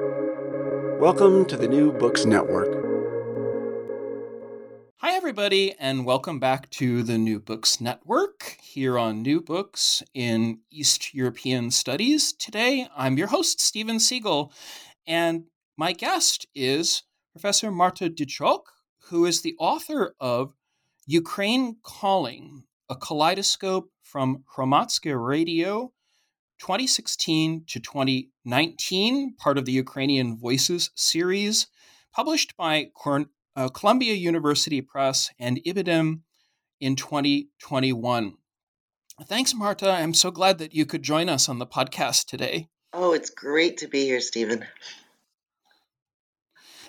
Welcome to the New Books Network. Hi, everybody, and welcome back to the New Books Network here on New Books in East European Studies. Today, I'm your host, Stephen Siegel, and my guest is Professor Marta Dyczok, who is the author of Ukraine Calling, a kaleidoscope from Hromadske Radio 2016 to 2019, part of the Ukrainian Voices series, published by uh, Columbia University Press and Ibidem in 2021. Thanks, Marta. I'm so glad that you could join us on the podcast today. Oh, it's great to be here, Stephen.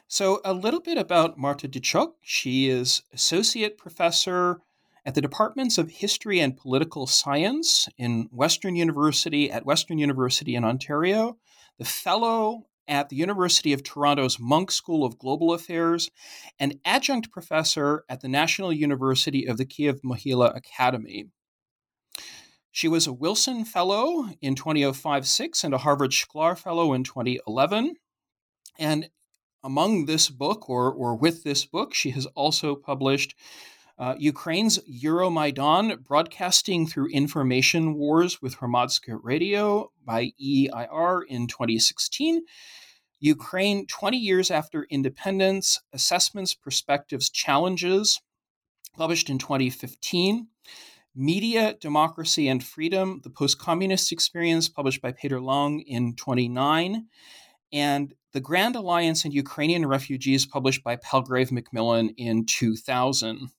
So, a little bit about Marta Dyczok. She is associate professor at the departments of history and political science in Western University at Western University in Ontario, the fellow at the University of Toronto's Munk School of Global Affairs, and adjunct professor at the National University of the Kiev Mohyla Academy. She was a Wilson Fellow in 2005 6 and a Harvard Shklar Fellow in 2011. And among this book, or, or with this book, she has also published uh, Ukraine's Euromaidan broadcasting through information wars with Hromadske Radio by EIR in 2016. Ukraine 20 years after independence, assessments, perspectives, challenges, published in 2015. Media, Democracy, and Freedom, the Post Communist Experience, published by Peter Lang in 29. And The Grand Alliance and Ukrainian Refugees, published by Palgrave Macmillan in 2000.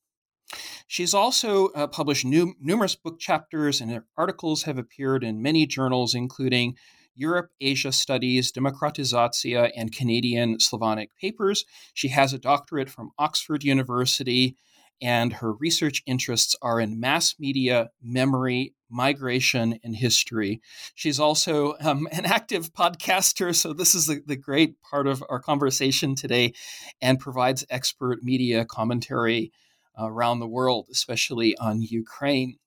She's also uh, published new, numerous book chapters, and her articles have appeared in many journals, including Europe Asia Studies, Demokratizatsiya, and Canadian Slavonic Papers. She has a doctorate from Oxford University, and her research interests are in mass media, memory, migration, and history. She's also um, an active podcaster, so this is the, the great part of our conversation today, and provides expert media commentary around the world, especially on Ukraine.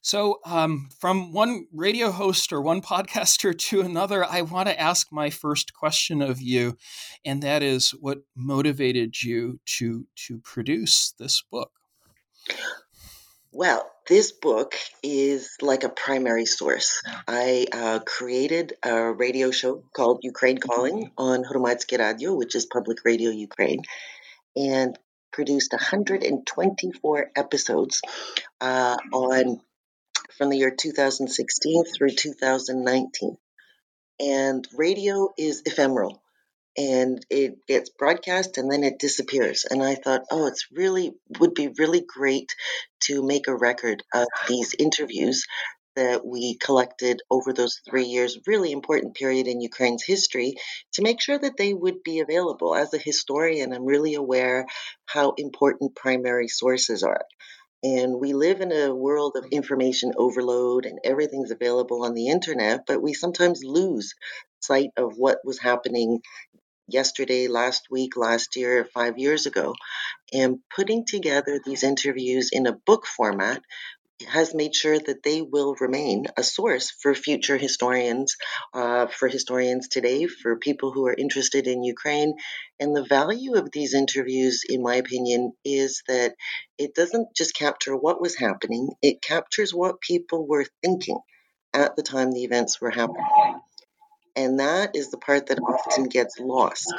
So, um, from one radio host or one podcaster to another, I want to ask my first question of you, and that is, what motivated you to to produce this book? Well, this book is like a primary source. I uh, created a radio show called Ukraine Calling on Hromadske Radio, which is public radio Ukraine, and produced 124 episodes uh, on from the year 2016 through 2019. And radio is ephemeral and it gets broadcast and then it disappears. And I thought, oh, it's really would be really great to make a record of these interviews that we collected over those three years, really important period in Ukraine's history, to make sure that they would be available. As a historian, I'm really aware how important primary sources are. And we live in a world of information overload and everything's available on the internet, but we sometimes lose sight of what was happening yesterday, last week, last year, five years ago. And putting together these interviews in a book format has made sure that they will remain a source for future historians, uh, for historians today, for people who are interested in Ukraine. And the value of these interviews, in my opinion, is that it doesn't just capture what was happening, it captures what people were thinking at the time the events were happening. And that is the part that often gets lost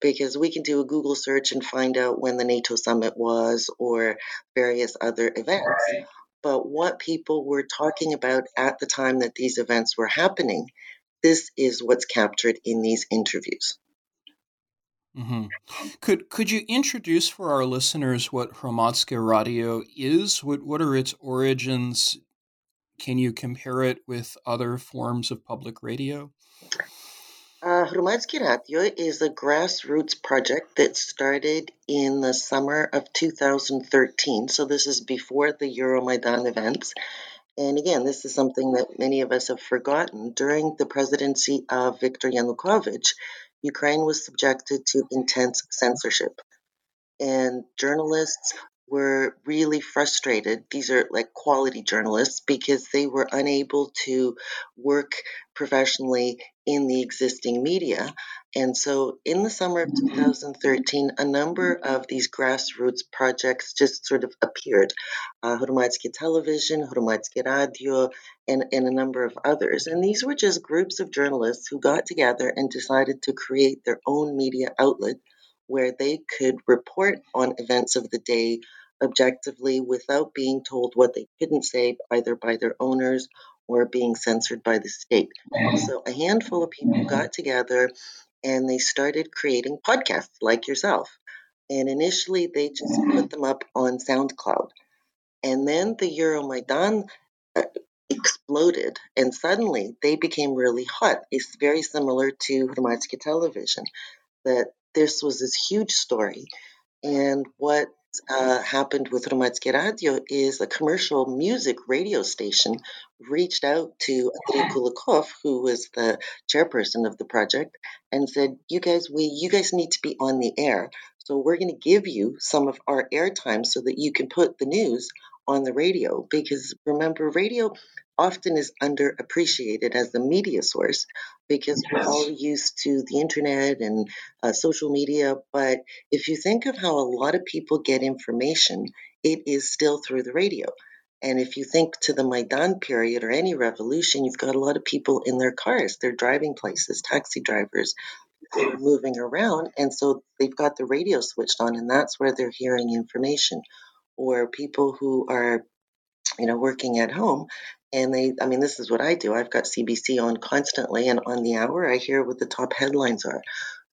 because we can do a Google search and find out when the NATO summit was or various other events but what people were talking about at the time that these events were happening. This is what's captured in these interviews. Mm-hmm. Could could you introduce for our listeners what Hromadske Radio is? What what are its origins? Can you compare it with other forms of public radio? Uh, Hromadske Radio is a grassroots project that started in the summer of 2013. So this is before the Euromaidan events. And again, this is something that many of us have forgotten. During the presidency of Viktor Yanukovych, Ukraine was subjected to intense censorship. And journalists were really frustrated. These are like quality journalists because they were unable to work professionally in the existing media. And so in the summer of 2013, a number of these grassroots projects just sort of appeared. Uh, Television, Hromadske Radio, and, and a number of others. And these were just groups of journalists who got together and decided to create their own media outlet where they could report on events of the day objectively without being told what they couldn't say either by their owners or being censored by the state. Mm-hmm. So a handful of people mm-hmm. got together and they started creating podcasts like yourself. And initially they just put mm-hmm. them up on SoundCloud. And then the Euromaidan uh, exploded and suddenly they became really hot. It's very similar to Hromadske television, that this was this huge story. And what uh, happened with Hromadske Radio is a commercial music radio station reached out to Andrei Kulikov, who was the chairperson of the project, and said, "You guys, we, you guys need to be on the air. So we're going to give you some of our airtime so that you can put the news on the radio. Because remember, radio often is underappreciated as the media source because we're all used to the internet and uh, social media. But if you think of how a lot of people get information, it is still through the radio. And if you think to the Maidan period or any revolution, you've got a lot of people in their cars. They're driving places, taxi drivers, they're moving around. And so they've got the radio switched on, and that's where they're hearing information. Or people who are you know, working at home. And they, I mean, this is what I do. I've got CBC on constantly, and on the hour, I hear what the top headlines are.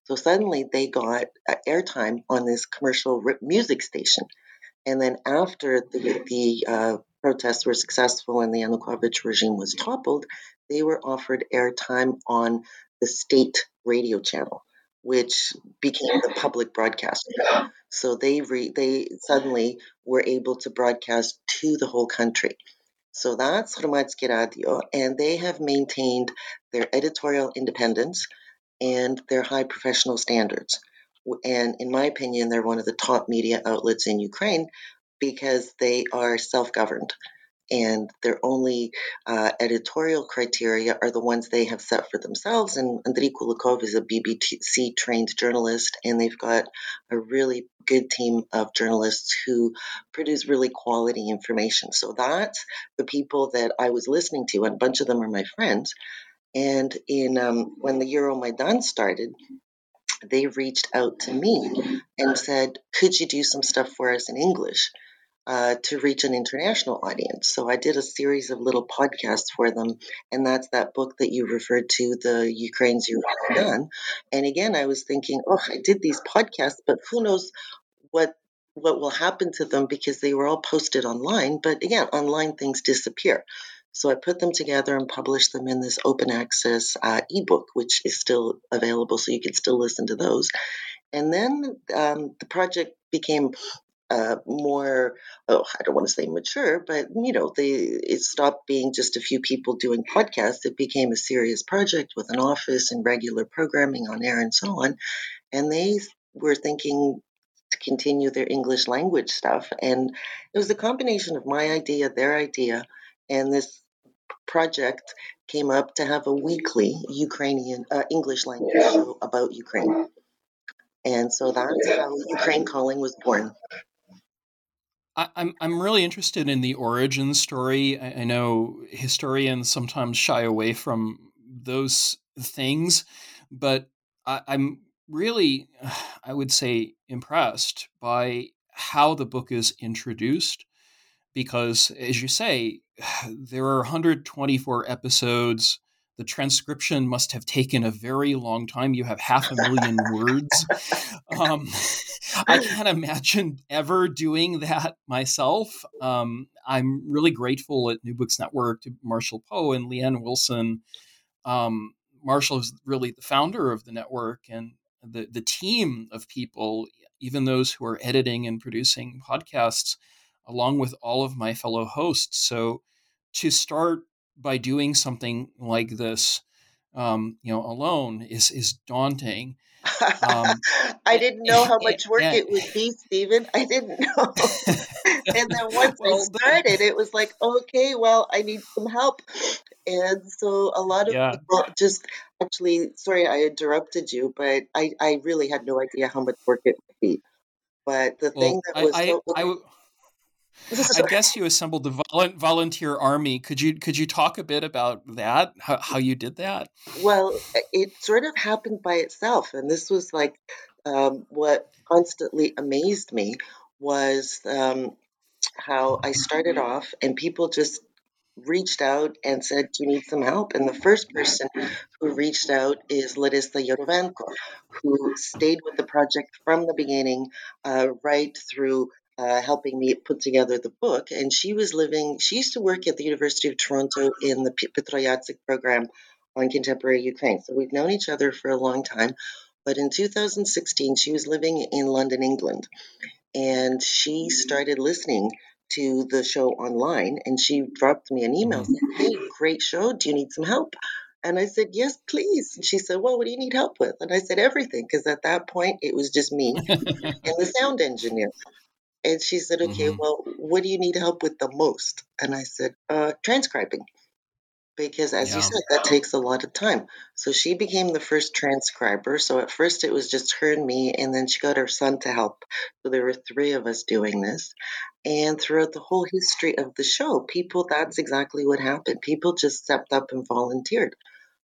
So suddenly they got uh, airtime on this commercial music station. And then after the, the uh, protests were successful and the Yanukovych regime was toppled, they were offered airtime on the state radio channel, which became the public broadcaster. So they re, they suddenly were able to broadcast to the whole country. So that's Hromadske Radio, and they have maintained their editorial independence and their high professional standards. And in my opinion, they're one of the top media outlets in Ukraine because they are self governed and their only uh, editorial criteria are the ones they have set for themselves. And Andriy Kulikov is a BBC trained journalist, and they've got a really good team of journalists who produce really quality information. So that's the people that I was listening to, and a bunch of them are my friends. And in um, when the Euromaidan started, they reached out to me and said, "Could you do some stuff for us in English?" Uh, to reach an international audience. So I did a series of little podcasts for them, and that's that book that you referred to, the Ukraine's Done. And again, I was thinking, oh, I did these podcasts, but who knows what what will happen to them because they were all posted online. But again, online things disappear. So I put them together and published them in this open access uh, ebook, which is still available, so you can still listen to those. And then um, the project became uh, more, oh, I don't want to say mature, but you know, they it stopped being just a few people doing podcasts. It became a serious project with an office and regular programming on air and so on. And they were thinking to continue their English language stuff. And it was a combination of my idea, their idea, and this project came up to have a weekly Ukrainian uh, English language show about Ukraine. And so that's how Ukraine Calling was born. I'm I'm really interested in the origin story. I, I know historians sometimes shy away from those things, but I, I'm really, I would say, impressed by how the book is introduced. Because, as you say, there are 124 episodes the transcription must have taken a very long time. You have half a million words. Um, I can't imagine ever doing that myself. Um, I'm really grateful at New Books Network to Marshall Poe and Leanne Wilson. Um, Marshall is really the founder of the network and the, the team of people, even those who are editing and producing podcasts, along with all of my fellow hosts. So to start by doing something like this um, you know, alone is is daunting. Um, I didn't know how much work it would be, Stephen. I didn't know. and then once well, I started, it was like, okay, well, I need some help. And so a lot of yeah. people just actually, sorry, I interrupted you, but I, I really had no idea how much work it would be. But the well, thing that was I, so, I, I, I guess you assembled the volunteer army. Could you could you talk a bit about that? How, how you did that? Well, it sort of happened by itself, and this was like um, what constantly amazed me was um, how I started off, and people just reached out and said, Do you need some help? And the first person who reached out is Larissa Yarovenko, who stayed with the project from the beginning, uh, right through uh, helping me put together the book. And she was living, she used to work at the University of Toronto in the Petro program on contemporary Ukraine. So we've known each other for a long time. But in 2016, she was living in London, England. And she started listening to the show online and she dropped me an email mm-hmm. saying, Hey, great show. Do you need some help? And I said, Yes, please. And she said, Well, what do you need help with? And I said, Everything. Because at that point, it was just me and the sound engineer. And she said, Okay, mm-hmm. well, what do you need help with the most? And I said, uh, Transcribing. Because as yeah. you said, that takes a lot of time. So she became the first transcriber. So at first it was just her and me, and then she got her son to help. So there were three of us doing this. And throughout the whole history of the show, people, that's exactly what happened. People just stepped up and volunteered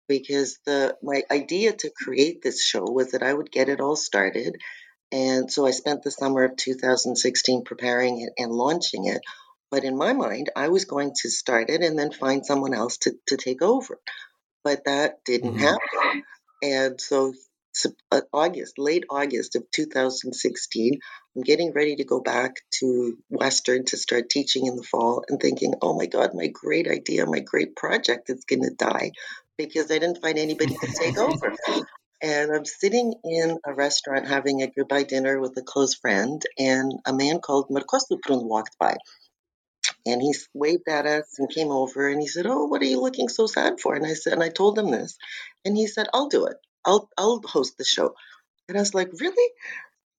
because the my idea to create this show was that I would get it all started and so I spent the summer of 2016 preparing it and launching it. But in my mind, I was going to start it and then find someone else to, to take over. But that didn't mm-hmm. happen. And so, uh, August, late August of 2016, I'm getting ready to go back to Western to start teaching in the fall and thinking, oh my God, my great idea, my great project is going to die because I didn't find anybody to take over. And I'm sitting in a restaurant having a goodbye dinner with a close friend, and a man called Marko Suprun walked by. And he waved at us and came over and he said, Oh, what are you looking so sad for? And I said, and I told him this. And he said, I'll do it. I'll I'll host the show. And I was like, Really?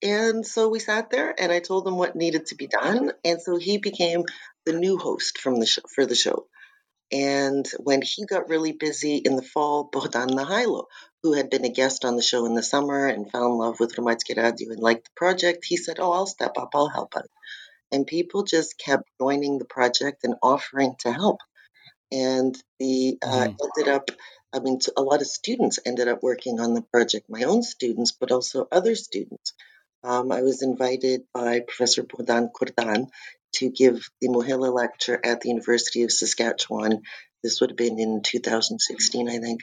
And so we sat there and I told him what needed to be done. And so he became the new host from the show, for the show. And when he got really busy in the fall, Bohdan Nahaylo, who had been a guest on the show in the summer and fell in love with Hromadske Radio and liked the project, he said, Oh, I'll step up, I'll help out. And people just kept joining the project and offering to help. And the uh, mm. ended up, I mean, a lot of students ended up working on the project, my own students, but also other students. Um, I was invited by Professor Bohdan Kordan to give the Mohyla lecture at the University of Saskatchewan. This would have been in 2016, I think.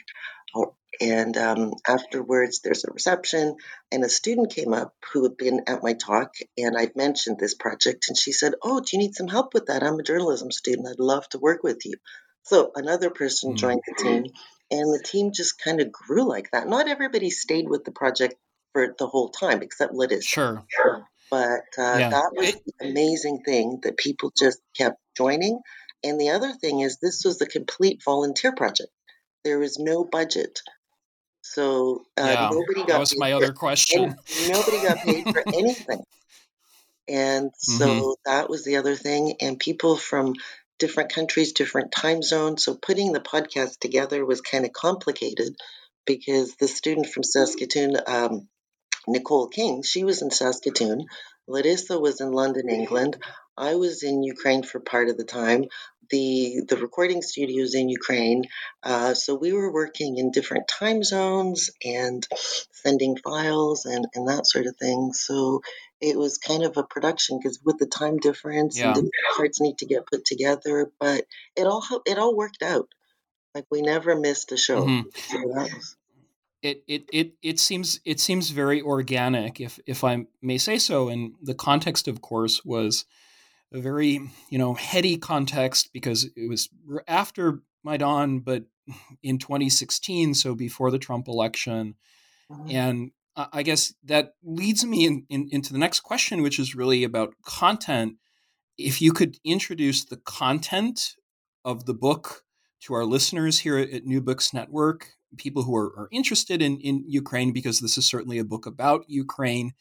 Oh, and um, afterwards, there's a reception, and a student came up who had been at my talk, and I'd mentioned this project, and she said, "Oh, do you need some help with that? I'm a journalism student. I'd love to work with you." So another person mm-hmm. joined the team, and the team just kind of grew like that. Not everybody stayed with the project for the whole time, except Lidis. Sure. But uh, yeah. that was the amazing thing that people just kept joining. And the other thing is, this was a complete volunteer project. There was no budget. So uh, yeah, nobody got that was my other question. Any, nobody got paid for anything. And so mm-hmm. that was the other thing. And people from different countries, different time zones. So putting the podcast together was kind of complicated because the student from Saskatoon, um, Nicole King, she was in Saskatoon. Larissa was in London, England. I was in Ukraine for part of the time. The the recording studios in Ukraine. Uh, so we were working in different time zones and sending files and, and that sort of thing. So it was kind of a production because with the time difference yeah. and the parts need to get put together, but it all it all worked out. Like we never missed a show. Mm-hmm. So it, it it it seems it seems very organic, if if I may say so. And the context, of course, was a very you know heady context because it was after Maidan, but in 2016, so before the Trump election, mm-hmm. and I guess that leads me in, in, into the next question, which is really about content. If you could introduce the content of the book to our listeners here at New Books Network, people who are, are interested in, in Ukraine, because this is certainly a book about Ukraine.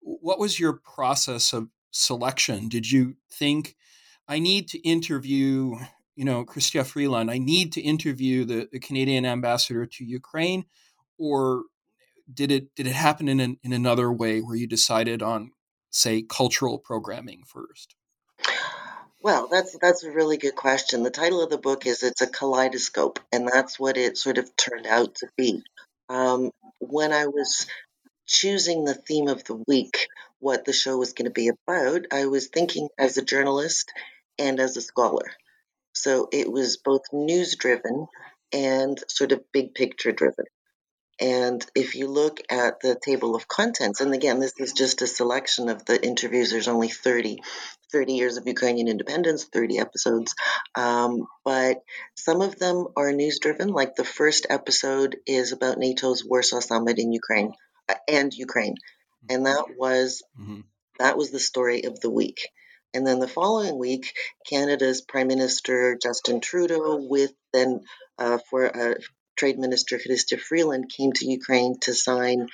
What was your process of selection? Did you think, I need to interview, you know, Chrystia Freeland, I need to interview the, the Canadian ambassador to Ukraine? Or did it did it happen in an, in another way where you decided on say cultural programming first? Well, that's that's a really good question. The title of the book is "It's a Kaleidoscope," and that's what it sort of turned out to be. Um, when I was choosing the theme of the week, what the show was going to be about, I was thinking as a journalist and as a scholar. So it was both news driven and sort of big picture driven. And if you look at the table of contents, and again, this is just a selection of the interviews, there's only 30, 30 years of Ukrainian independence, 30 episodes. Um, but some of them are news driven, like the first episode is about NATO's Warsaw Summit in Ukraine uh, and Ukraine. And that was mm-hmm. that was the story of the week. And then the following week, Canada's Prime Minister Justin Trudeau, with then uh, for a Trade Minister Chrystia Freeland came to Ukraine to sign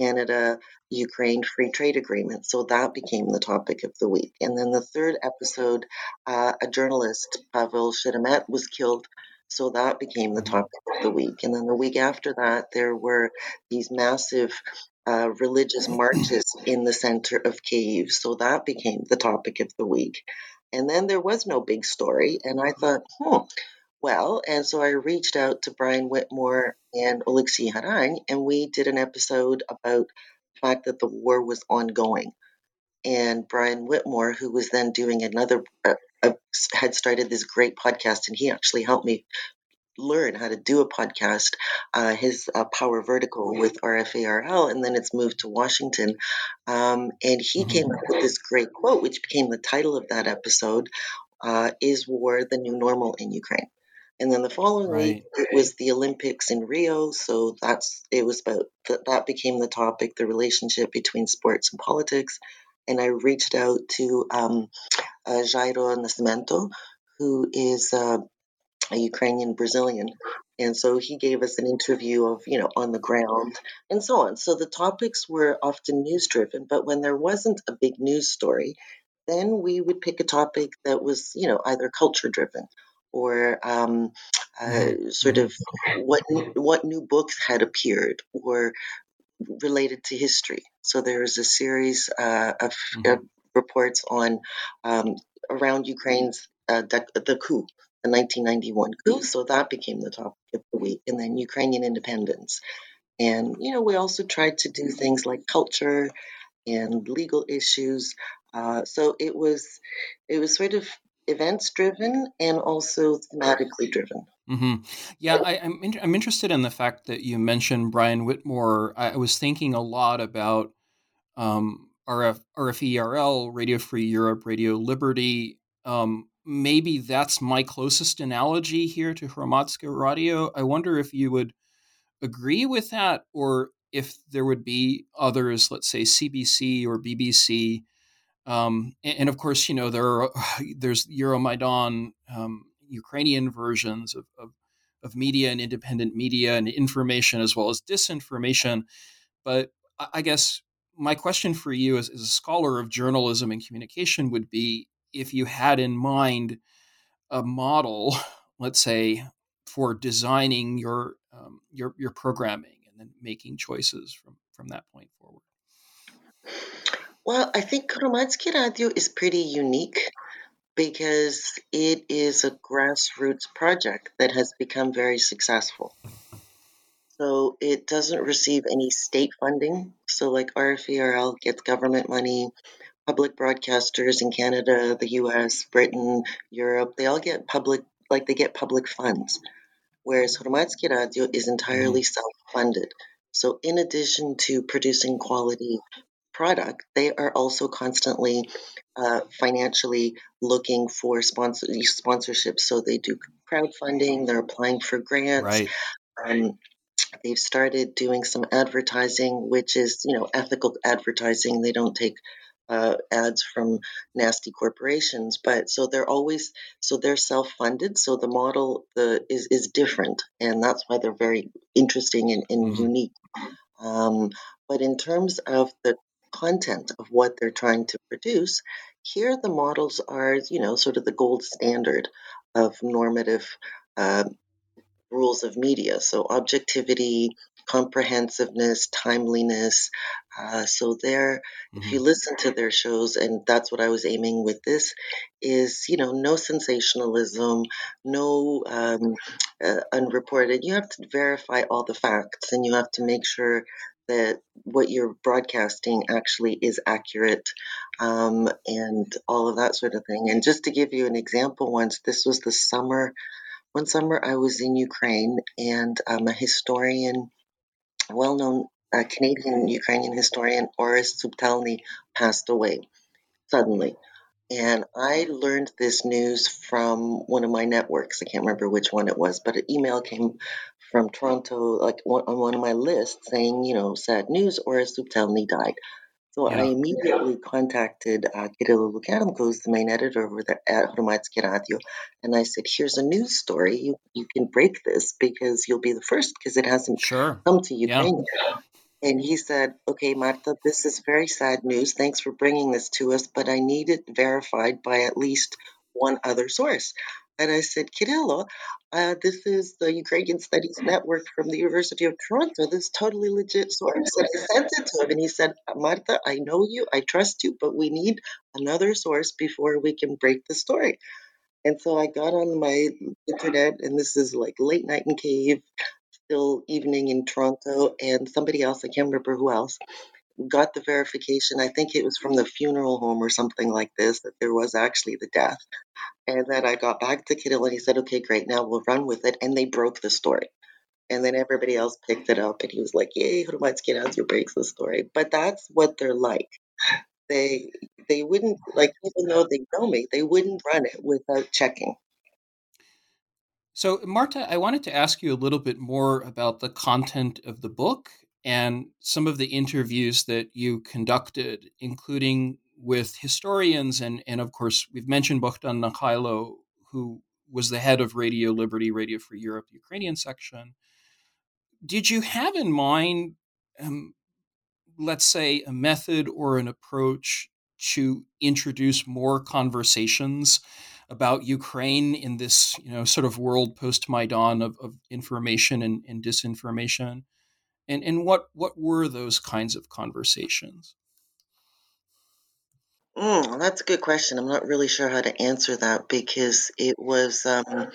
Canada Ukraine free trade agreement. So that became the topic of the week. And then the third episode, uh, a journalist, Pavel Sheremet, was killed. So that became the topic of the week. And then the week after that, there were these massive uh, religious marches in the center of Kiev. So that became the topic of the week. And then there was no big story. And I thought, hmm, well. And so I reached out to Brian Whitmore and Oleksiy Haran, and we did an episode about the fact that the war was ongoing. And Brian Whitmore, who was then doing another, uh, uh, had started this great podcast, and he actually helped me learn how to do a podcast, uh, his uh, Power Vertical with RFERL, and then it's moved to Washington. Um, and he came up with this great quote, which became the title of that episode uh, Is War the New Normal in Ukraine? And then the following right. week, it was the Olympics in Rio. So that's it was about that that became the topic, the relationship between sports and politics. And I reached out to um, uh, Jairo Nascimento, who is uh, a Ukrainian Brazilian. And so he gave us an interview of, you know, on the ground and so on. So the topics were often news driven, but when there wasn't a big news story, then we would pick a topic that was, you know, either culture driven or um, uh, mm-hmm. sort of what what new books had appeared or related to history. So there was a series uh, of, mm-hmm. of, reports on um, around Ukraine's uh, the, the coup, the 1991 coup. So that became the topic of the week, and then Ukrainian independence. And you know, we also tried to do things like culture and legal issues. Uh, so it was it was sort of events driven and also thematically driven. Mm-hmm. Yeah, I, am I'm, in, I'm interested in the fact that you mentioned Brian Whitmore. I, I was thinking a lot about um, RF, RFERL, Radio Free Europe, Radio Liberty. Um, maybe that's my closest analogy here to Hromadske Radio. I wonder if you would agree with that or if there would be others, let's say CBC or BBC, um, and, and, of course, you know there are, there's Euromaidan um, Ukrainian versions of, of, of media and independent media and information as well as disinformation. But I guess my question for you as, as a scholar of journalism and communication would be if you had in mind a model, let's say, for designing your um, your your programming and then making choices from from that point forward. Well, I think Hromadske Radio is pretty unique because it is a grassroots project that has become very successful. So it doesn't receive any state funding. So, like RFERL gets government money, public broadcasters in Canada, the US, Britain, Europe, they all get public, like they get public funds. Whereas Hromadske Radio is entirely mm-hmm. self funded. So, in addition to producing quality product, they are also constantly uh, financially looking for sponsor sponsorships. So they do crowdfunding, they're applying for grants. Right. Um, they've started doing some advertising, which is you know ethical advertising. They don't take uh, ads from nasty corporations. But so they're always so they're self-funded. So the model the is is different, and that's why they're very interesting and, and mm-hmm. unique. Um, but in terms of the content of what they're trying to produce, here the models are you know sort of the gold standard of normative. Uh, rules of media. So objectivity, comprehensiveness, timeliness. Uh, so there, mm-hmm. if you mm-hmm. listen to their shows, and that's what I was aiming with this, is you know no sensationalism, no um, uh, unreported. You have to verify all the facts, and you have to make sure that what you're broadcasting actually is accurate um, and all of that sort of thing. And just to give you an example, once this was the summer one summer I was in Ukraine and um, a historian, well known uh, Canadian Ukrainian historian, Orest Subtelny, passed away suddenly. And I learned this news from one of my networks. I can't remember which one it was, but an email came from Toronto, like on one of my lists, saying, you know, sad news, Orest Subtelny died. So yeah. I immediately contacted uh, Lukianenko, who's the main editor over there at Hromadske Radio, and I said, "Here's a news story. You you can break this because you'll be the first because it hasn't sure. come to Ukraine." Yeah. And he said, "Okay, Marta, this is very sad news. Thanks for bringing this to us, but I need it verified by at least one other source." And I said, Kirilo, uh, this is the Ukrainian Studies Network from the University of Toronto. This is totally legit source. And I sent it to him, and he said, Martha, I know you, I trust you, but we need another source before we can break the story. And so I got on my internet, and this is like late night in Kiev, still evening in Toronto, and somebody else, I can't remember who else, got the verification. I think it was from the funeral home or something like this that there was actually the death. And then I got back to Kittle and he said, okay, great, now we'll run with it. And they broke the story. And then everybody else picked it up and he was like, yay, Hromadske breaks the story. But that's what they're like. They they wouldn't like even though they know me, they wouldn't run it without checking. So Marta, I wanted to ask you a little bit more about the content of the book and some of the interviews that you conducted, including with historians, and, and of course, we've mentioned Bogdan Nahaylo, who was the head of Radio Liberty, Radio Free Europe, the Ukrainian section. Did you have in mind, um, let's say, a method or an approach to introduce more conversations about Ukraine in this, you know, sort of world post Maidan of, of information and, and disinformation? And, and what, what were those kinds of conversations? Mm, that's a good question. I'm not really sure how to answer that because it was um,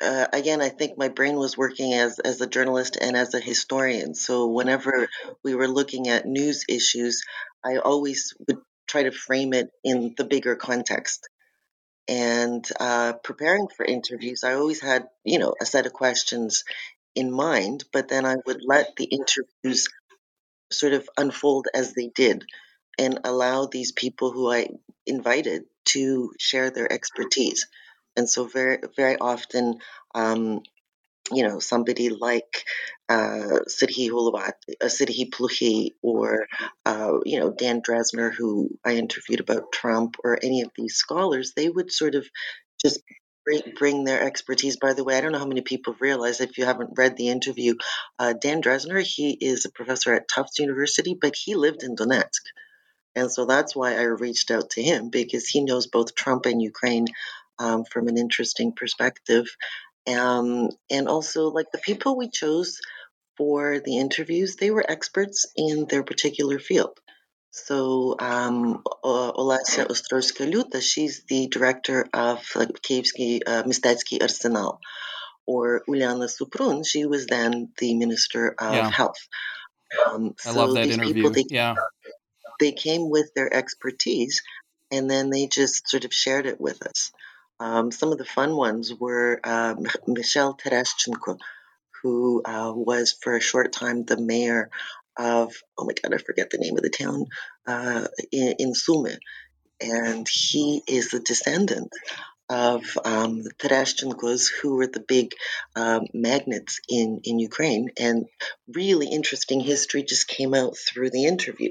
uh, again. I think my brain was working as as a journalist and as a historian. So whenever we were looking at news issues, I always would try to frame it in the bigger context. And uh, preparing for interviews, I always had you know a set of questions in mind, but then I would let the interviews sort of unfold as they did and allow these people who I invited to share their expertise. And so very very often, um, you know, somebody like uh, Serhiy Holovatiy, uh, Serhiy Plokhy, or uh, you know Dan Drezner, who I interviewed about Trump, or any of these scholars, they would sort of just bring, their expertise. By the way, I don't know how many people realize if you haven't read the interview, uh, Dan Drezner, he is a professor at Tufts University, but he lived in Donetsk. And so that's why I reached out to him because he knows both Trump and Ukraine um, from an interesting perspective. Um, and also, like the people we chose for the interviews, they were experts in their particular field. So um, Olesia Ostrovska-Liuta, she's the director of like, Kievsky uh, Mistetsky Arsenal. Or Uliana Suprun, she was then the Minister of yeah. Health. Um, I so love that interview. People, they, yeah they came with their expertise and then they just sort of shared it with us. Um, some of the fun ones were uh, Michel Tereshchenko, who uh, was for a short time the mayor of, oh my God, I forget the name of the town, uh, in, in Sumy. And he is a descendant of um, the Tereshchenkos, who were the big um, magnates in, in Ukraine. And really interesting history just came out through the interview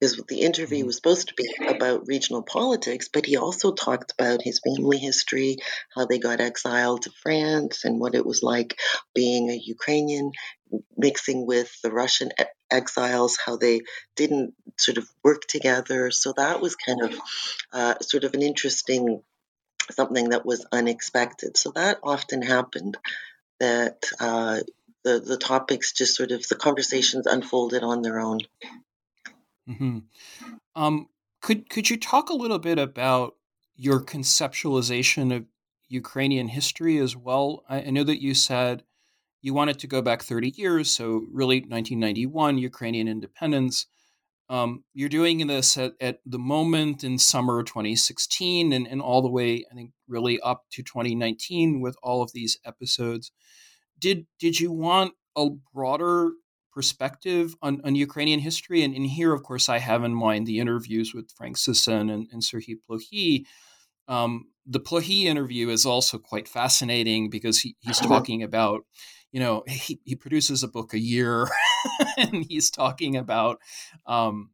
because the interview Mhm. was supposed to be about regional politics, but he also talked about his family history, how they got exiled to France, and what it was like being a Ukrainian mixing with the Russian e- exiles, how they didn't sort of work together. So that was kind of uh, sort of an interesting something that was unexpected. So that often happened that uh, the the topics just sort of the conversations unfolded on their own. hmm Um, could could you talk a little bit about your conceptualization of Ukrainian history as well? I, I know that you said you wanted to go back 30 years, so really 1991, Ukrainian independence. Um, you're doing this at, at the moment in summer 2016 and, and all the way, I think, really up to 2019 with all of these episodes. Did did you want a broader perspective on, on Ukrainian history? And, and here, of course, I have in mind the interviews with Frank Sysyn and, and Serhiy Plokhy. Um, the Plokhy interview is also quite fascinating because he, he's talking about, you know, he, he produces a book a year and he's talking about um,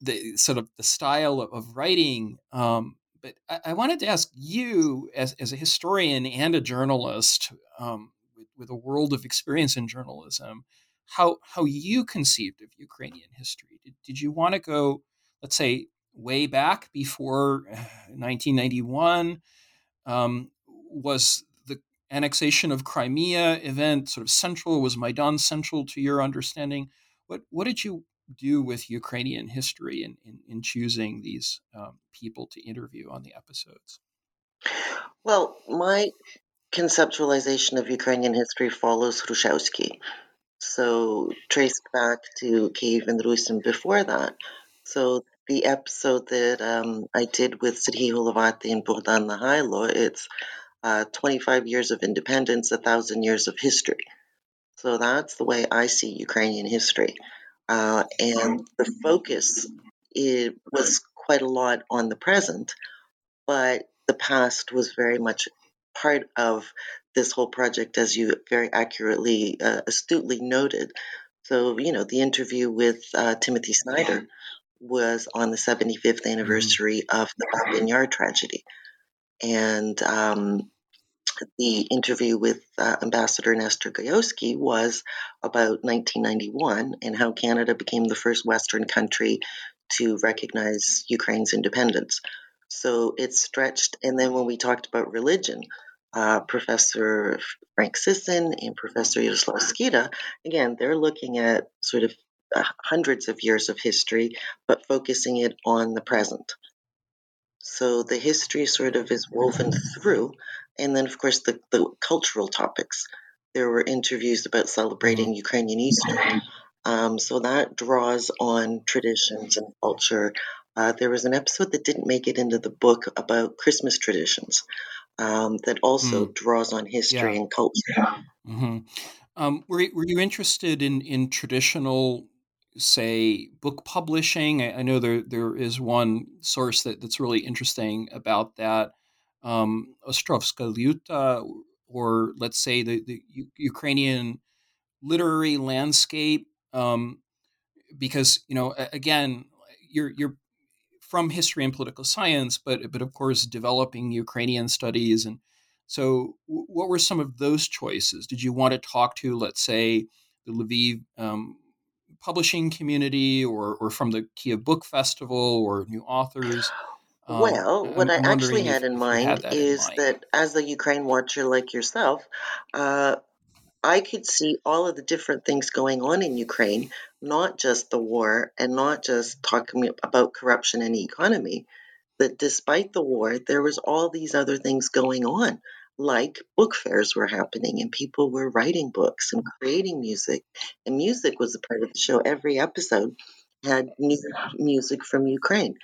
the sort of the style of, of writing. Um, but I, I, wanted to ask you, as, as a historian and a journalist um, with, with, a world of experience in journalism, how how you conceived of Ukrainian history. Did, did you want to go, let's say, way back before 1991? Um, was annexation of Crimea event sort of central? Was Maidan central to your understanding? What what did you do with Ukrainian history in, in, in choosing these um, people to interview on the episodes? Well, my conceptualization of Ukrainian history follows Hrushevsky. So traced back to Kievan Rus and before that. So the episode that um, I did with Serhiy Holovatiy and Bogdan Nahaylo, it's uh, 25 years of independence, a thousand years of history. So that's the way I see Ukrainian history. Uh, and the focus it was quite a lot on the present, but the past was very much part of this whole project, as you very accurately, uh, astutely noted. So, you know, the interview with uh, Timothy Snyder was on the 75th Mm-hmm. anniversary of the Babin Yar tragedy. And um, the interview with uh, Ambassador Nestor Gayowsky was about 1991 and how Canada became the first Western country to recognize Ukraine's independence. So it stretched. And then when we talked about religion, uh, Professor Frank Sysyn and Professor Yaroslav Skira, again, they're looking at sort of uh, hundreds of years of history, but focusing it on the present. So the history sort of is woven through. And then, of course, the, the cultural topics. There were interviews about celebrating Ukrainian Easter. Um, so that draws on traditions and culture. Uh, there was an episode that didn't make it into the book about Christmas traditions um, that also Mm. draws on history Yeah. and culture. hmm Um, were, you- were you interested in, in traditional, say, book publishing? I, I know there there is one source that, that's really interesting about that. Um, Ostrovska Lyuta, or let's say the, the U- Ukrainian literary landscape. Um, because you know again you're you're from history and political science but but of course developing ukrainian studies and so what were some of those choices did you want to talk to let's say the lviv um, publishing community or or from the kiev book festival or new authors um, Well, what I'm, I actually had in you had mind in is mind that as a Ukraine watcher like yourself, uh, I could see all of the different things going on in Ukraine, not just the war and not just talking about corruption and economy, that despite the war, there was all these other things going on, like book fairs were happening and people were writing books and creating music. And music was a part of the show. Every episode had new music from Ukraine.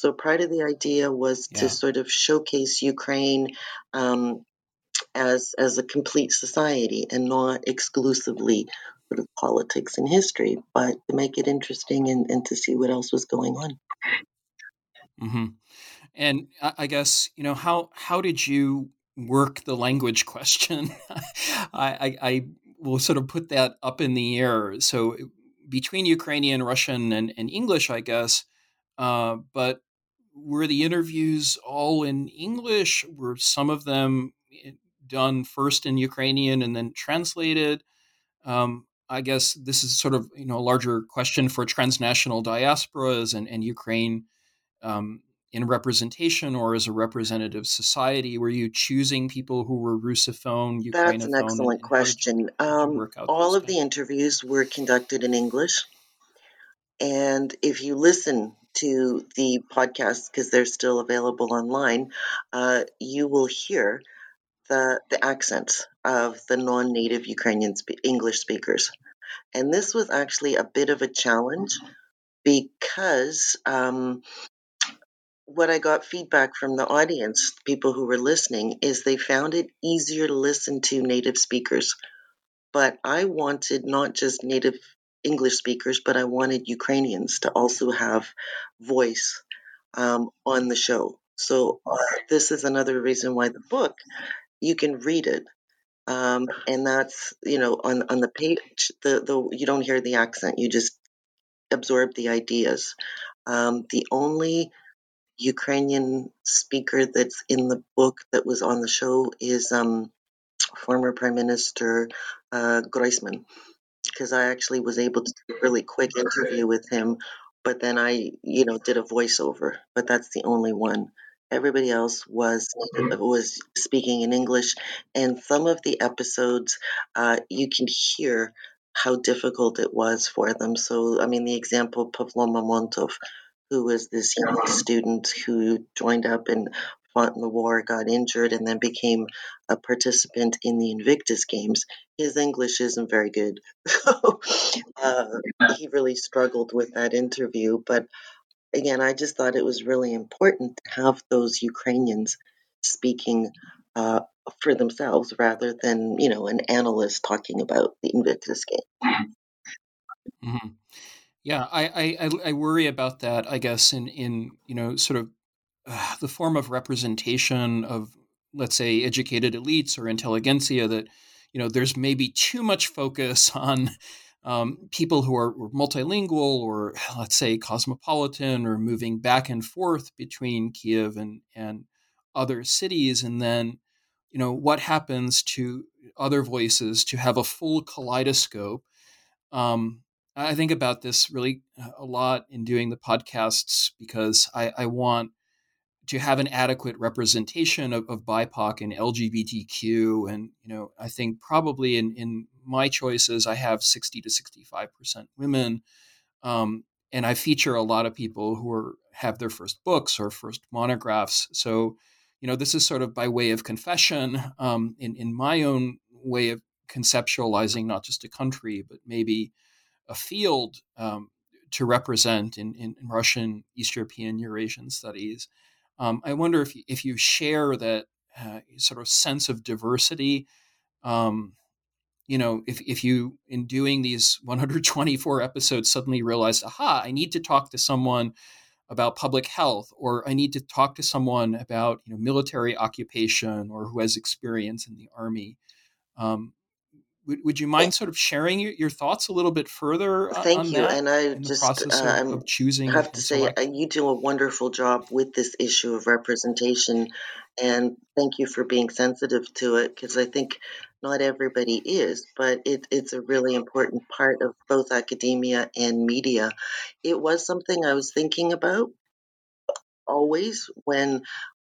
So part of the idea was to sort of showcase Ukraine um, as as a complete society and not exclusively sort of politics and history, but to make it interesting and, and to see what else was going on. hmm And I, I guess you know how how did you work the language question? I, I, I will sort of put that up in the air. So between Ukrainian, Russian, and, and English, I guess uh, but were the interviews all in English? Were some of them eh, done first in Ukrainian and then translated? Um, I guess this is sort of you know a larger question for transnational diasporas and, and Ukraine um, in representation or as a representative society? Were you choosing people who were Russophone, Ukrainophone? That's an excellent question. Um, all of things? the interviews were conducted in English. And if you listen to the podcast, because they're still available online, uh, you will hear the, the accents of the non native Ukrainian English speakers. And this was actually a bit of a challenge because um, what I got feedback from the audience, people who were listening, is they found it easier to listen to native speakers. But I wanted not just native English speakers, but I wanted Ukrainians to also have voice um, on the show. So uh, this is another reason why the book you can read it, um, and that's you know on on the page the the you don't hear the accent, you just absorb the ideas. Um, the only Ukrainian speaker that's in the book that was on the show is um, former Prime Minister uh, Groysman, because I actually was able to do a really quick interview with him, but then I, you know, did a voiceover. But that's the only one. Everybody else was was speaking in English, and some of the episodes uh, you can hear how difficult it was for them. So, I mean, the example Pavlo Mamontov who was this young student who joined up and fought in the war, got injured, and then became a participant in the Invictus Games. His English isn't very good. uh, he really struggled with that interview. But again, I just thought it was really important to have those Ukrainians speaking uh, for themselves rather than, you know, an analyst talking about the Invictus Game. Mm-hmm. Yeah, I, I I worry about that. I guess in in you know sort of uh, the form of representation of let's say educated elites or intelligentsia that you know there's maybe too much focus on um, people who are multilingual or let's say cosmopolitan or moving back and forth between Kiev and and other cities, and then you know what happens to other voices to have a full kaleidoscope. Um, I think about this really uh, a lot in doing the podcasts because I, I want to have an adequate representation of, of BIPOC and LGBTQ. And, you know, I think probably in, in my choices, I have 60 to 65% women. Um, and I feature a lot of people who are, have their first books or first monographs. So, you know, this is sort of by way of confession um, in, in my own way of conceptualizing not just a country, but maybe a field um, to represent in, in, Russian, East European, Eurasian studies. Um, I wonder if, if you share that uh, sort of sense of diversity. Um, you know, if, if you, in doing these 124 episodes, suddenly realize, aha, I need to talk to someone about public health, or I need to talk to someone about you know military occupation, or who has experience in the army. Um, would, would you mind sort of sharing your, your thoughts a little bit further uh, Thank on you. that And I just uh, of, of choosing? I have to say, uh, you do a wonderful job with this issue of representation, and thank you for being sensitive to it because I think not everybody is, but it, it's a really important part of both academia and media. It was something I was thinking about always when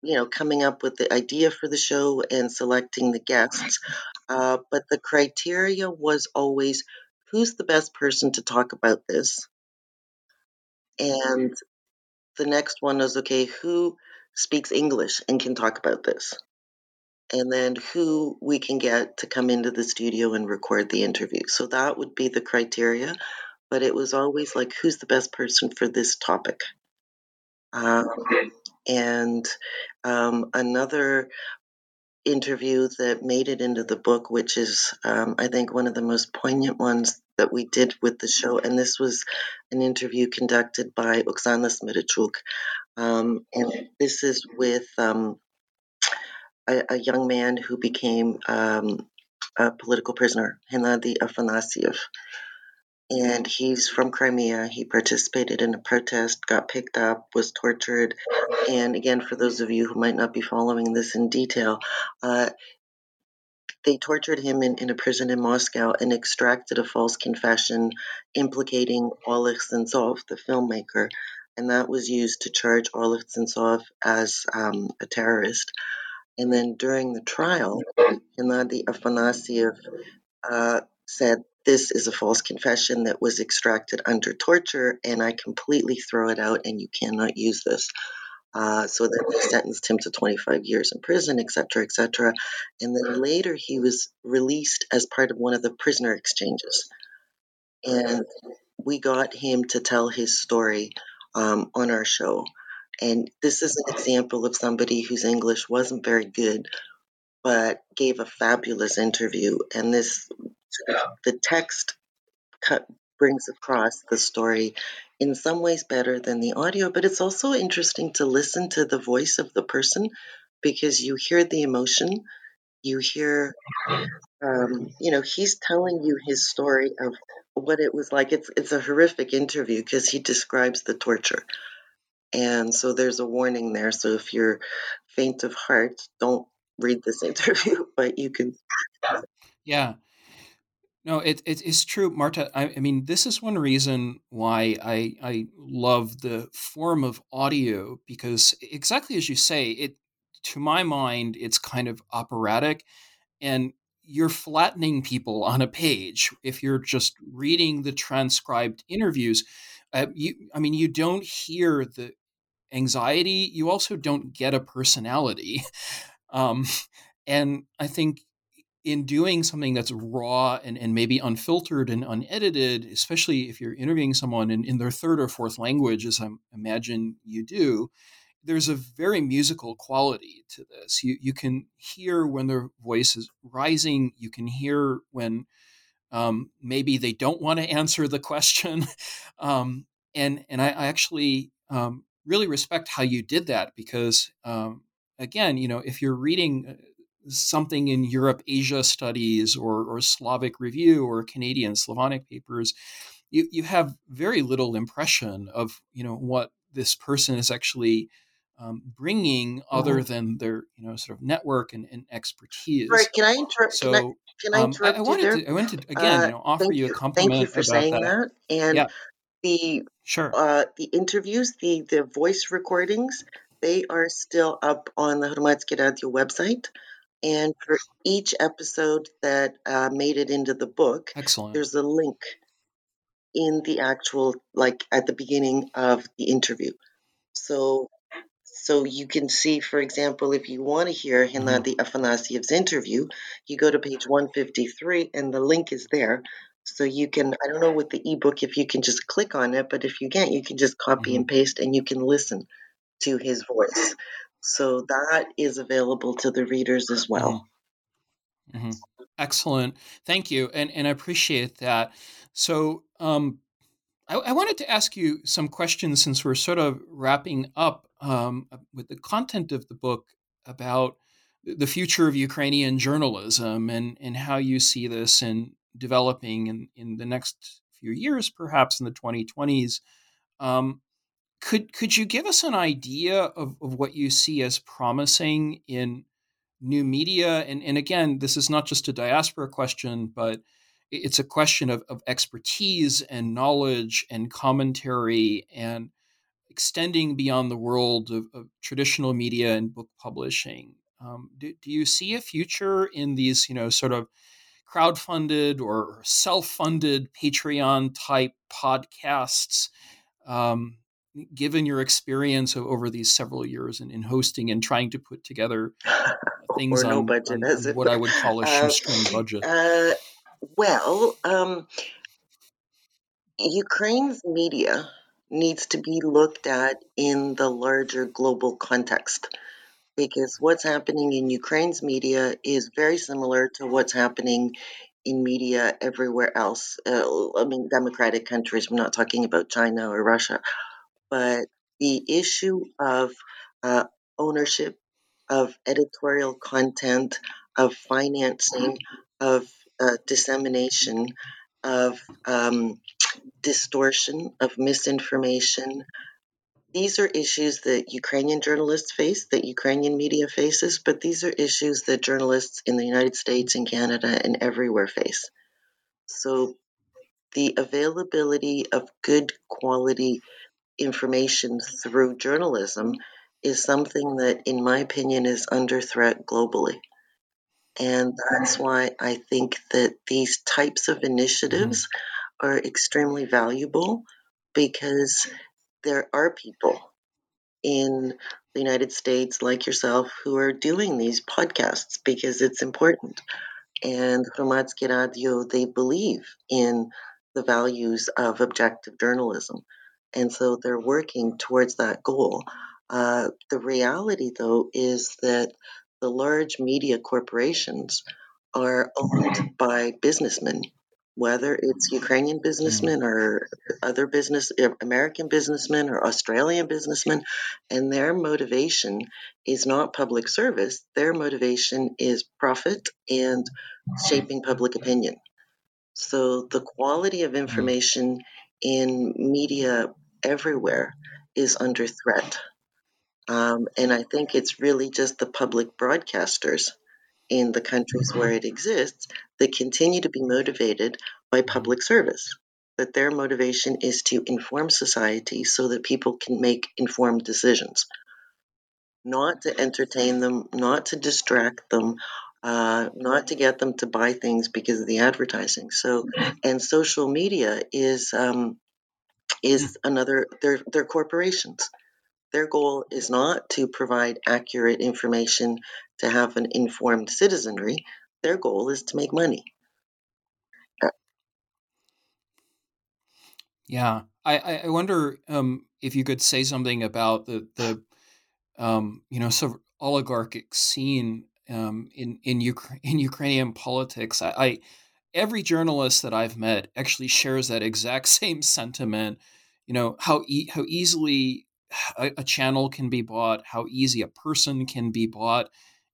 you know, coming up with the idea for the show and selecting the guests. Uh, but the criteria was always who's the best person to talk about this? And the next one was okay, who speaks English and can talk about this? And then who we can get to come into the studio and record the interview. So that would be the criteria. But it was always like, who's the best person for this topic? Um, and um, another interview that made it into the book, which is, um, I think, one of the most poignant ones that we did with the show. And this was an interview conducted by Oksana Smirachuk. Um, and this is with um, a, a, young man who became um, a political prisoner, Hennadii Afanasiev. And he's from Crimea. He participated in a protest, got picked up, was tortured. And again, for those of you who might not be following this in detail, uh, they tortured him in, in a prison in Moscow and extracted a false confession implicating Oleg Sentsov, the filmmaker. And that was used to charge Oleg Sentsov as um, a terrorist. And then during the trial, Gennady Afanasiev uh, said, This is a false confession that was extracted under torture, and I completely throw it out, and you cannot use this. Uh, so then they sentenced him to 25 years in prison, etc., etc. And then later he was released as part of one of the prisoner exchanges. And we got him to tell his story um, on our show. And this is an example of somebody whose English wasn't very good, but gave a fabulous interview. And this, the text cut, brings across the story in some ways better than the audio, but it's also interesting to listen to the voice of the person because you hear the emotion. You hear, um, you know, he's telling you his story of what it was like. It's it's a horrific interview because he describes the torture, and so there's a warning there. So if you're faint of heart, don't read this interview, but you can. Yeah. No, it, it it's true, Marta. I, I mean, this is one reason why I I love the form of audio because exactly as you say, it to my mind, it's kind of operatic, and you're flattening people on a page if you're just reading the transcribed interviews. Uh, you, I mean, you don't hear the anxiety. You also don't get a personality, um, and I think in doing something that's raw and, and maybe unfiltered and unedited, especially if you're interviewing someone in, in their third or fourth language, as I imagine you do, there's a very musical quality to this. You you can hear when their voice is rising. You can hear when um, maybe they don't want to answer the question, um, and and I, I actually um, really respect how you did that because um, again, you know, if you're reading uh, something in Europe Asia Studies or, or Slavic Review or Canadian Slavonic papers, you, you have very little impression of you know what this person is actually um, bringing other mm-hmm. than their you know sort of network and, and expertise. Right? Can I interrupt? So, can I, can I interrupt um, I, I wanted you there? To, I wanted to again, uh, you know, offer you, a compliment. Thank you for saying that. that. And yeah. the sure uh, the interviews, the the voice recordings, they are still up on the Hromadske Radio website. And for each episode that uh, made it into the book, Excellent. there's a link in the actual, like at the beginning of the interview. So, so you can see, for example, if you want to hear Gennady mm-hmm. Afanasiev's interview, you go to page 153 and the link is there. So you can, I don't know with the ebook if you can just click on it, but if you can't, you can just copy mm-hmm. and paste and you can listen to his voice. So that is available to the readers as well. Mm-hmm. mm-hmm. Excellent. Thank you. And, and I appreciate that. So, um, I, I, wanted to ask you some questions since we're sort of wrapping up um, with the content of the book about the future of Ukrainian journalism and, and how you see this in developing in, in the next few years, perhaps in the 2020s. Um, could could you give us an idea of, of what you see as promising in new media? And, and again, this is not just a diaspora question, but it's a question of, of expertise and knowledge and commentary and extending beyond the world of, of traditional media and book publishing. Um, do, do you see a future in these, you know, sort of crowd-funded or self-funded Patreon type podcasts? Um, given your experience over these several years in, in hosting and trying to put together things no on, budget, on, on what I would call a uh, shoestring uh, budget? Uh, well, um, Ukraine's media needs to be looked at in the larger global context because what's happening in Ukraine's media is very similar to what's happening in media everywhere else. Uh, I mean, democratic countries, I'm not talking about China or Russia, but the issue of uh, ownership, of editorial content, of financing, of uh, dissemination, of um, distortion, of misinformation. These are issues that Ukrainian journalists face, that Ukrainian media faces, but these are issues that journalists in the United States and Canada and everywhere face. So the availability of good quality information through journalism is something that, in my opinion, is under threat globally. And that's why I think that these types of initiatives mm-hmm. are extremely valuable because there are people in the United States like yourself who are doing these podcasts because it's important. And Hromadske Radio, they believe in the values of objective journalism. And so they're working towards that goal. Uh, the reality, though, is that the large media corporations are owned mm-hmm. by businessmen, whether it's Ukrainian mm-hmm. businessmen or other business, uh, American businessmen or Australian businessmen, and their motivation is not public service. Their motivation is profit and shaping public opinion. So the quality of mm-hmm. information in media everywhere is under threat. Um, and I think it's really just the public broadcasters in the countries where it exists that continue to be motivated by public service. That their motivation is to inform society so that people can make informed decisions, not to entertain them, not to distract them, uh, not to get them to buy things because of the advertising. So, and social media is um, is another. They're they're corporations their goal is not to provide accurate information to have an informed citizenry. Their goal is to make money. Yeah, I, I wonder um, if you could say something about the the um, you know sort of oligarchic scene um, in in, Ukra- in Ukrainian politics. I, I every journalist that I've met actually shares that exact same sentiment. You know how e- how easily a, a, channel can be bought, how easy a person can be bought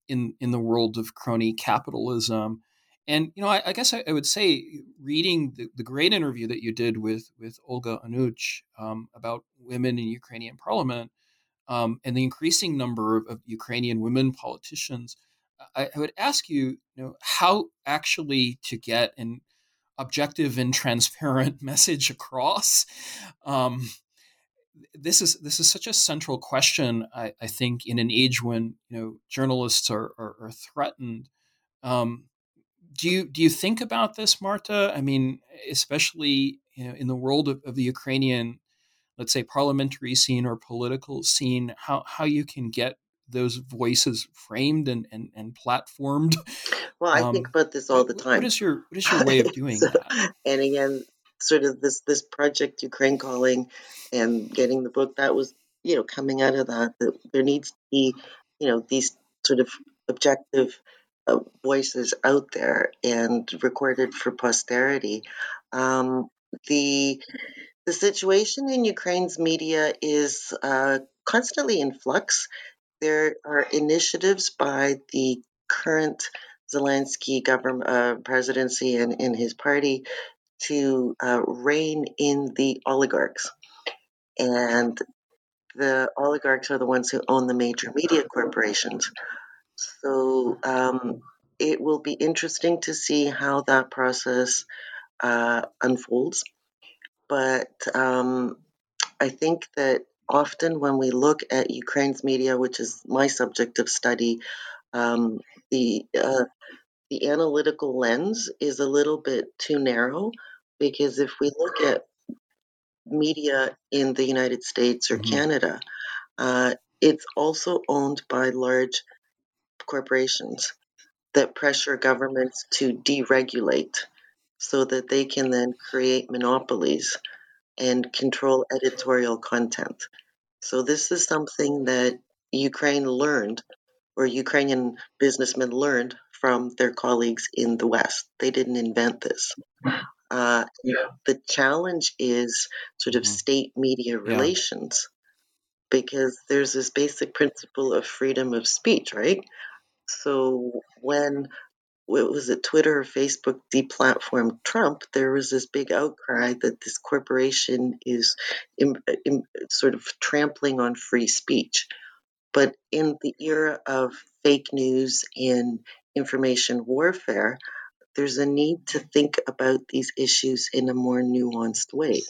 in in the world of crony capitalism. And you know, I, I guess I, I, would say reading the, the, great interview that you did with with Olga Onuch um, about women in Ukrainian parliament um, and the increasing number of, of Ukrainian women politicians, I, I, would ask you, you know, how actually to get an objective and transparent message across. Um, this is this is such a central question. I, I think in an age when you know journalists are are, are threatened. Um, do you do you think about this, Marta? I mean, especially you know in the world of, of the Ukrainian, let's say parliamentary scene or political scene, how how you can get those voices framed and and, and platformed. Well, I um, think about this all the time. What is your what is your way of doing so, that? And again, sort of this this project Ukraine calling and getting the book that was you know coming out of that that there needs to be you know these sort of objective uh, voices out there and recorded for posterity um, the the situation in Ukraine's media is uh, constantly in flux. There are initiatives by the current Zelensky government uh, presidency and in his party to uh, rein in the oligarchs. And the oligarchs are the ones who own the major media corporations. So um, it will be interesting to see how that process uh, unfolds. But um, I think that often when we look at Ukraine's media, which is my subject of study, um, the uh, the analytical lens is a little bit too narrow because if we look at media in the United States or mm-hmm. Canada, uh, it's also owned by large corporations that pressure governments to deregulate so that they can then create monopolies and control editorial content. So, this is something that Ukraine learned, or Ukrainian businessmen learned from their colleagues in the West. They didn't invent this. Uh, yeah. The challenge is sort of mm-hmm. state media relations yeah. because there's this basic principle of freedom of speech, right? So when what was it, Twitter or Facebook deplatformed Trump, there was this big outcry that this corporation is in, in, sort of trampling on free speech. But in the era of fake news and information warfare, there's a need to think about these issues in a more nuanced way.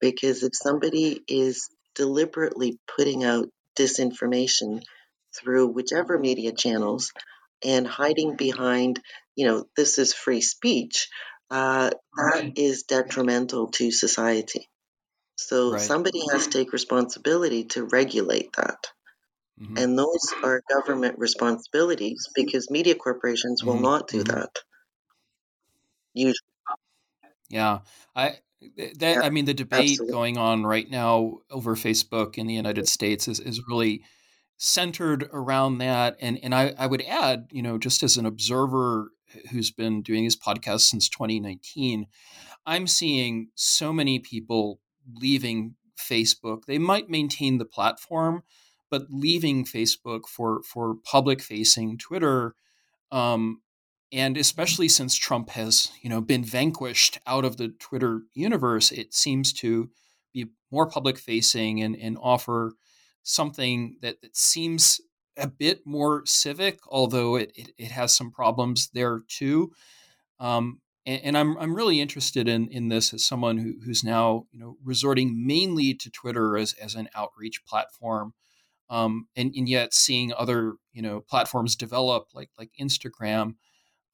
Because if somebody is deliberately putting out disinformation through whichever media channels and hiding behind, you know, this is free speech, uh, that is detrimental to society. So Right. somebody has to take responsibility to regulate that. Mhm. And those are government responsibilities because media corporations will Mhm. not do Mhm. that. Usually, Yeah, I that yeah, I mean the debate absolutely. going on right now over Facebook in the United States is is really centered around that. And and I, I would add, you know, just as an observer who's been doing this podcast since 2019, I'm seeing so many people leaving Facebook. They might maintain the platform, but leaving Facebook for for public facing Twitter um, and especially since Trump has, you know, been vanquished out of the Twitter universe, it seems to be more public facing and, and offer something that, that seems a bit more civic, although it, it, it has some problems there too. Um, and, and I'm I'm really interested in in this as someone who, who's now you know resorting mainly to Twitter as as an outreach platform, um, and, and yet seeing other you know platforms develop like like Instagram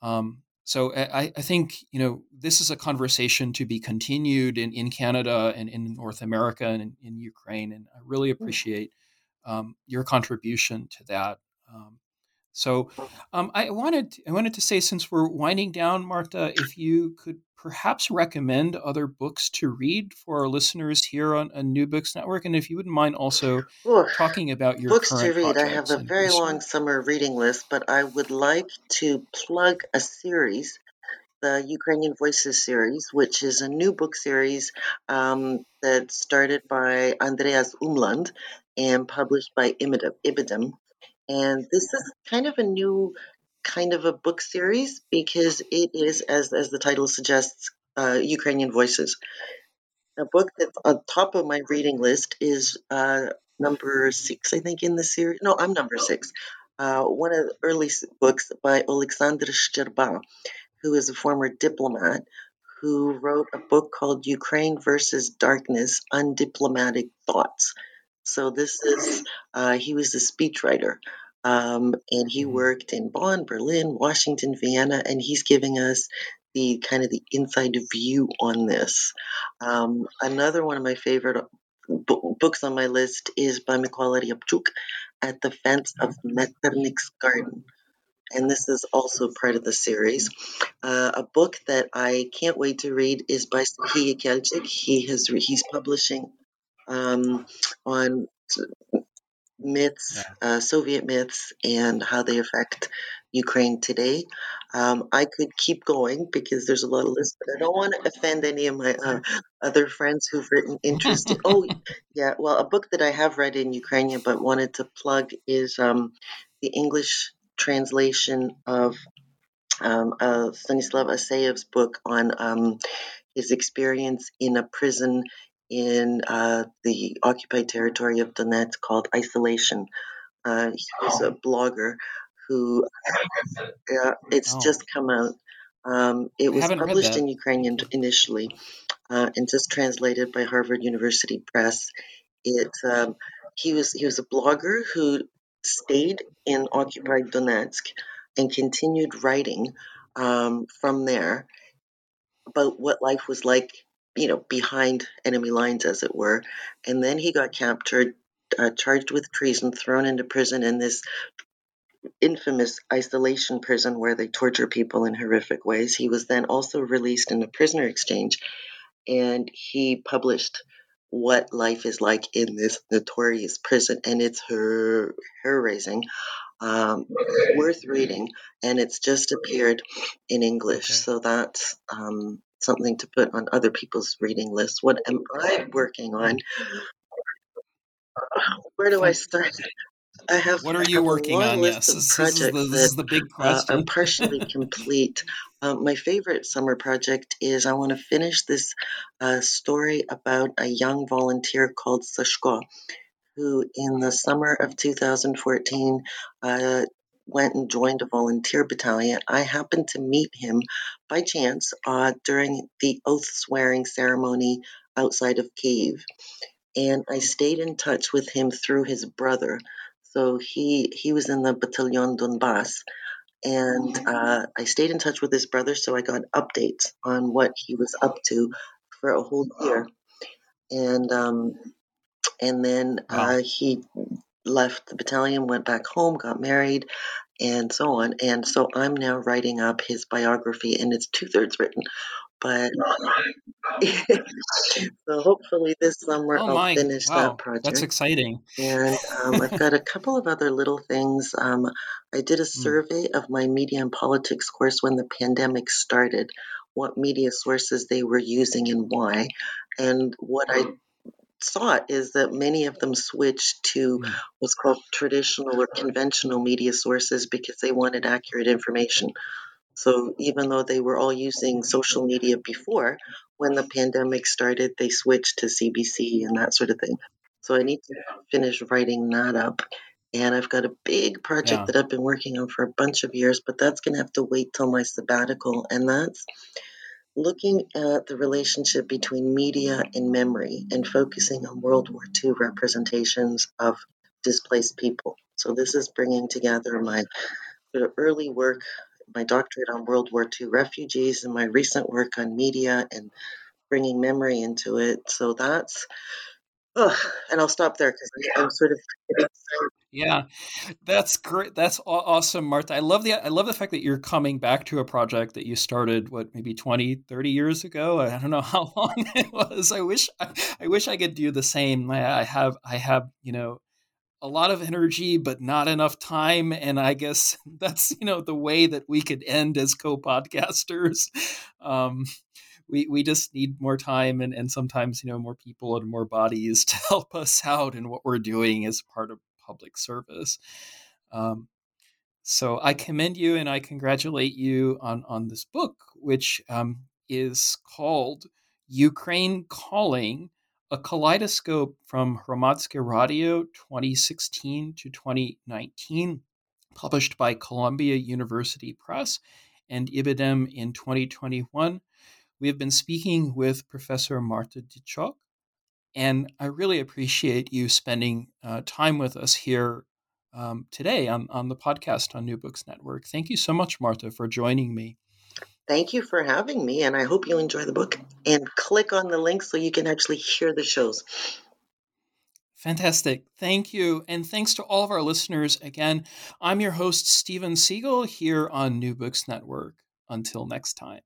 um, so I, I think you know this is a conversation to be continued in, in Canada and in North America and in, in Ukraine, and I really appreciate um, your contribution to that. Um, so um, I wanted I wanted to say since we're winding down, Marta, if you could perhaps recommend other books to read for our listeners here on a New Books Network, and if you wouldn't mind also Ooh, talking about your books to read. I have a very long summer reading list, but I would like to plug a series, the Ukrainian Voices series, which is a new book series um, that started by Andreas Umland and published by Ibidem. And this is kind of a new kind of a book series because it is, as, as the title suggests, uh, Ukrainian Voices. A book that's on top of my reading list is uh, number six, I think, in the series. No, I'm number six. Uh, one of the early books by Alexander Scherba, who is a former diplomat who wrote a book called Ukraine versus Darkness Undiplomatic Thoughts. So this is, uh, he was a speechwriter. Um, and he Mhm. worked in Bonn, Berlin, Washington, Vienna, and he's giving us the kind of the inside view on this. Um, another one of my favorite bo- books on my list is by Mykola Ryabchuk, At the Fence of Metternich's Garden. And this is also part of the series. Uh, a book that I can't wait to read is by Serhiy Yekelchyk. He has re- he's publishing um, on myths, uh, Soviet myths, and how they affect Ukraine today. Um, I could keep going because there's a lot of lists, but I don't want to offend any of my uh, other friends who've written interesting. oh, yeah, well, a book that I have read in Ukrainian but wanted to plug is um, the English translation of um, uh, Stanislav Aseyev's book on um, his experience in a prison in uh, the occupied territory of Donetsk called Isolation. Uh, he was a blogger who, uh, it's Oh. just come out. Um, it was published in Ukrainian initially uh, and just translated by Harvard University Press. It um, he was he was a blogger who stayed in occupied Donetsk and continued writing um, from there about what life was like, you know, behind enemy lines, as it were. And then he got captured, uh, charged with treason, thrown into prison in this infamous isolation prison where they torture people in horrific ways. He was then also released in a prisoner exchange, and he published what life is like in this notorious prison, and it's her hair raising um, worth reading, and it's just appeared in English. Okay. So that's um, something to put on other people's reading lists. What am I working on? Where do I start? I have. What are I you working on? Yes, this, this, projects is the, this that is the big uh, question. are partially complete. Um, my favorite summer project is I want to finish this uh, story about a young volunteer called Sashko, who in the summer of 2014 uh, went and joined a volunteer battalion. I happened to meet him by chance uh, during the oath swearing ceremony outside of Kiev and I stayed in touch with him through his brother. So he he was in the Battalion Donbass, and uh, I stayed in touch with his brother, so I got updates on what he was up to for a whole year, and um, and then uh, he left the battalion, went back home, got married, and so on. And so I'm now writing up his biography, and it's two thirds written, but so hopefully this summer Oh I'll finish that project. that's exciting. And um, I've got a couple of other little things. Um, I did a Mm, survey of my media and politics course when the pandemic started, what media sources they were using and why. And what I saw is that many of them switched to mm, what's called traditional or conventional media sources because they wanted accurate information. So even though they were all using social media before, when the pandemic started, they switched to CBC and that sort of thing. So I need to finish writing that up. And I've got a big project yeah, that I've been working on for a bunch of years, but that's going to have to wait till my sabbatical. And that's looking at the relationship between media and memory and focusing on World War II representations of displaced people. So this is bringing together my early work, my doctorate on World War II refugees, and my recent work on media and bringing memory into it. So that's, oh, and I'll stop there because I'm sort of yeah. That's great. That's awesome, Martha. I love the I love the fact that you're coming back to a project that you started what maybe 20, 30 years ago. I don't know how long it was. I wish I, I wish I could do the same. I, I have I have, you know, a lot of energy but not enough time and I guess that's, you know, the way that we could end as co-podcasters. Um we, we just need more time and, and sometimes you know more people and more bodies to help us out in what we're doing as part of public service um, so I commend you and I congratulate you on, on this book, which um, is called Ukraine Calling A Kaleidoscope from Hromadske Radio 2016 to 2019, published by Columbia University Press and Ibidem in 2021. We have been speaking with Professor Marta Dyczok, and I really appreciate you spending uh, time with us here um, today on, on the podcast on New Books Network. Thank you so much, Marta, for joining me. Thank you for having me, and I hope you enjoy the book. And click on the link so you can actually hear the shows. Fantastic. Thank you. And thanks to all of our listeners. Again, I'm your host, Stephen Siegel, here on New Books Network. Until next time.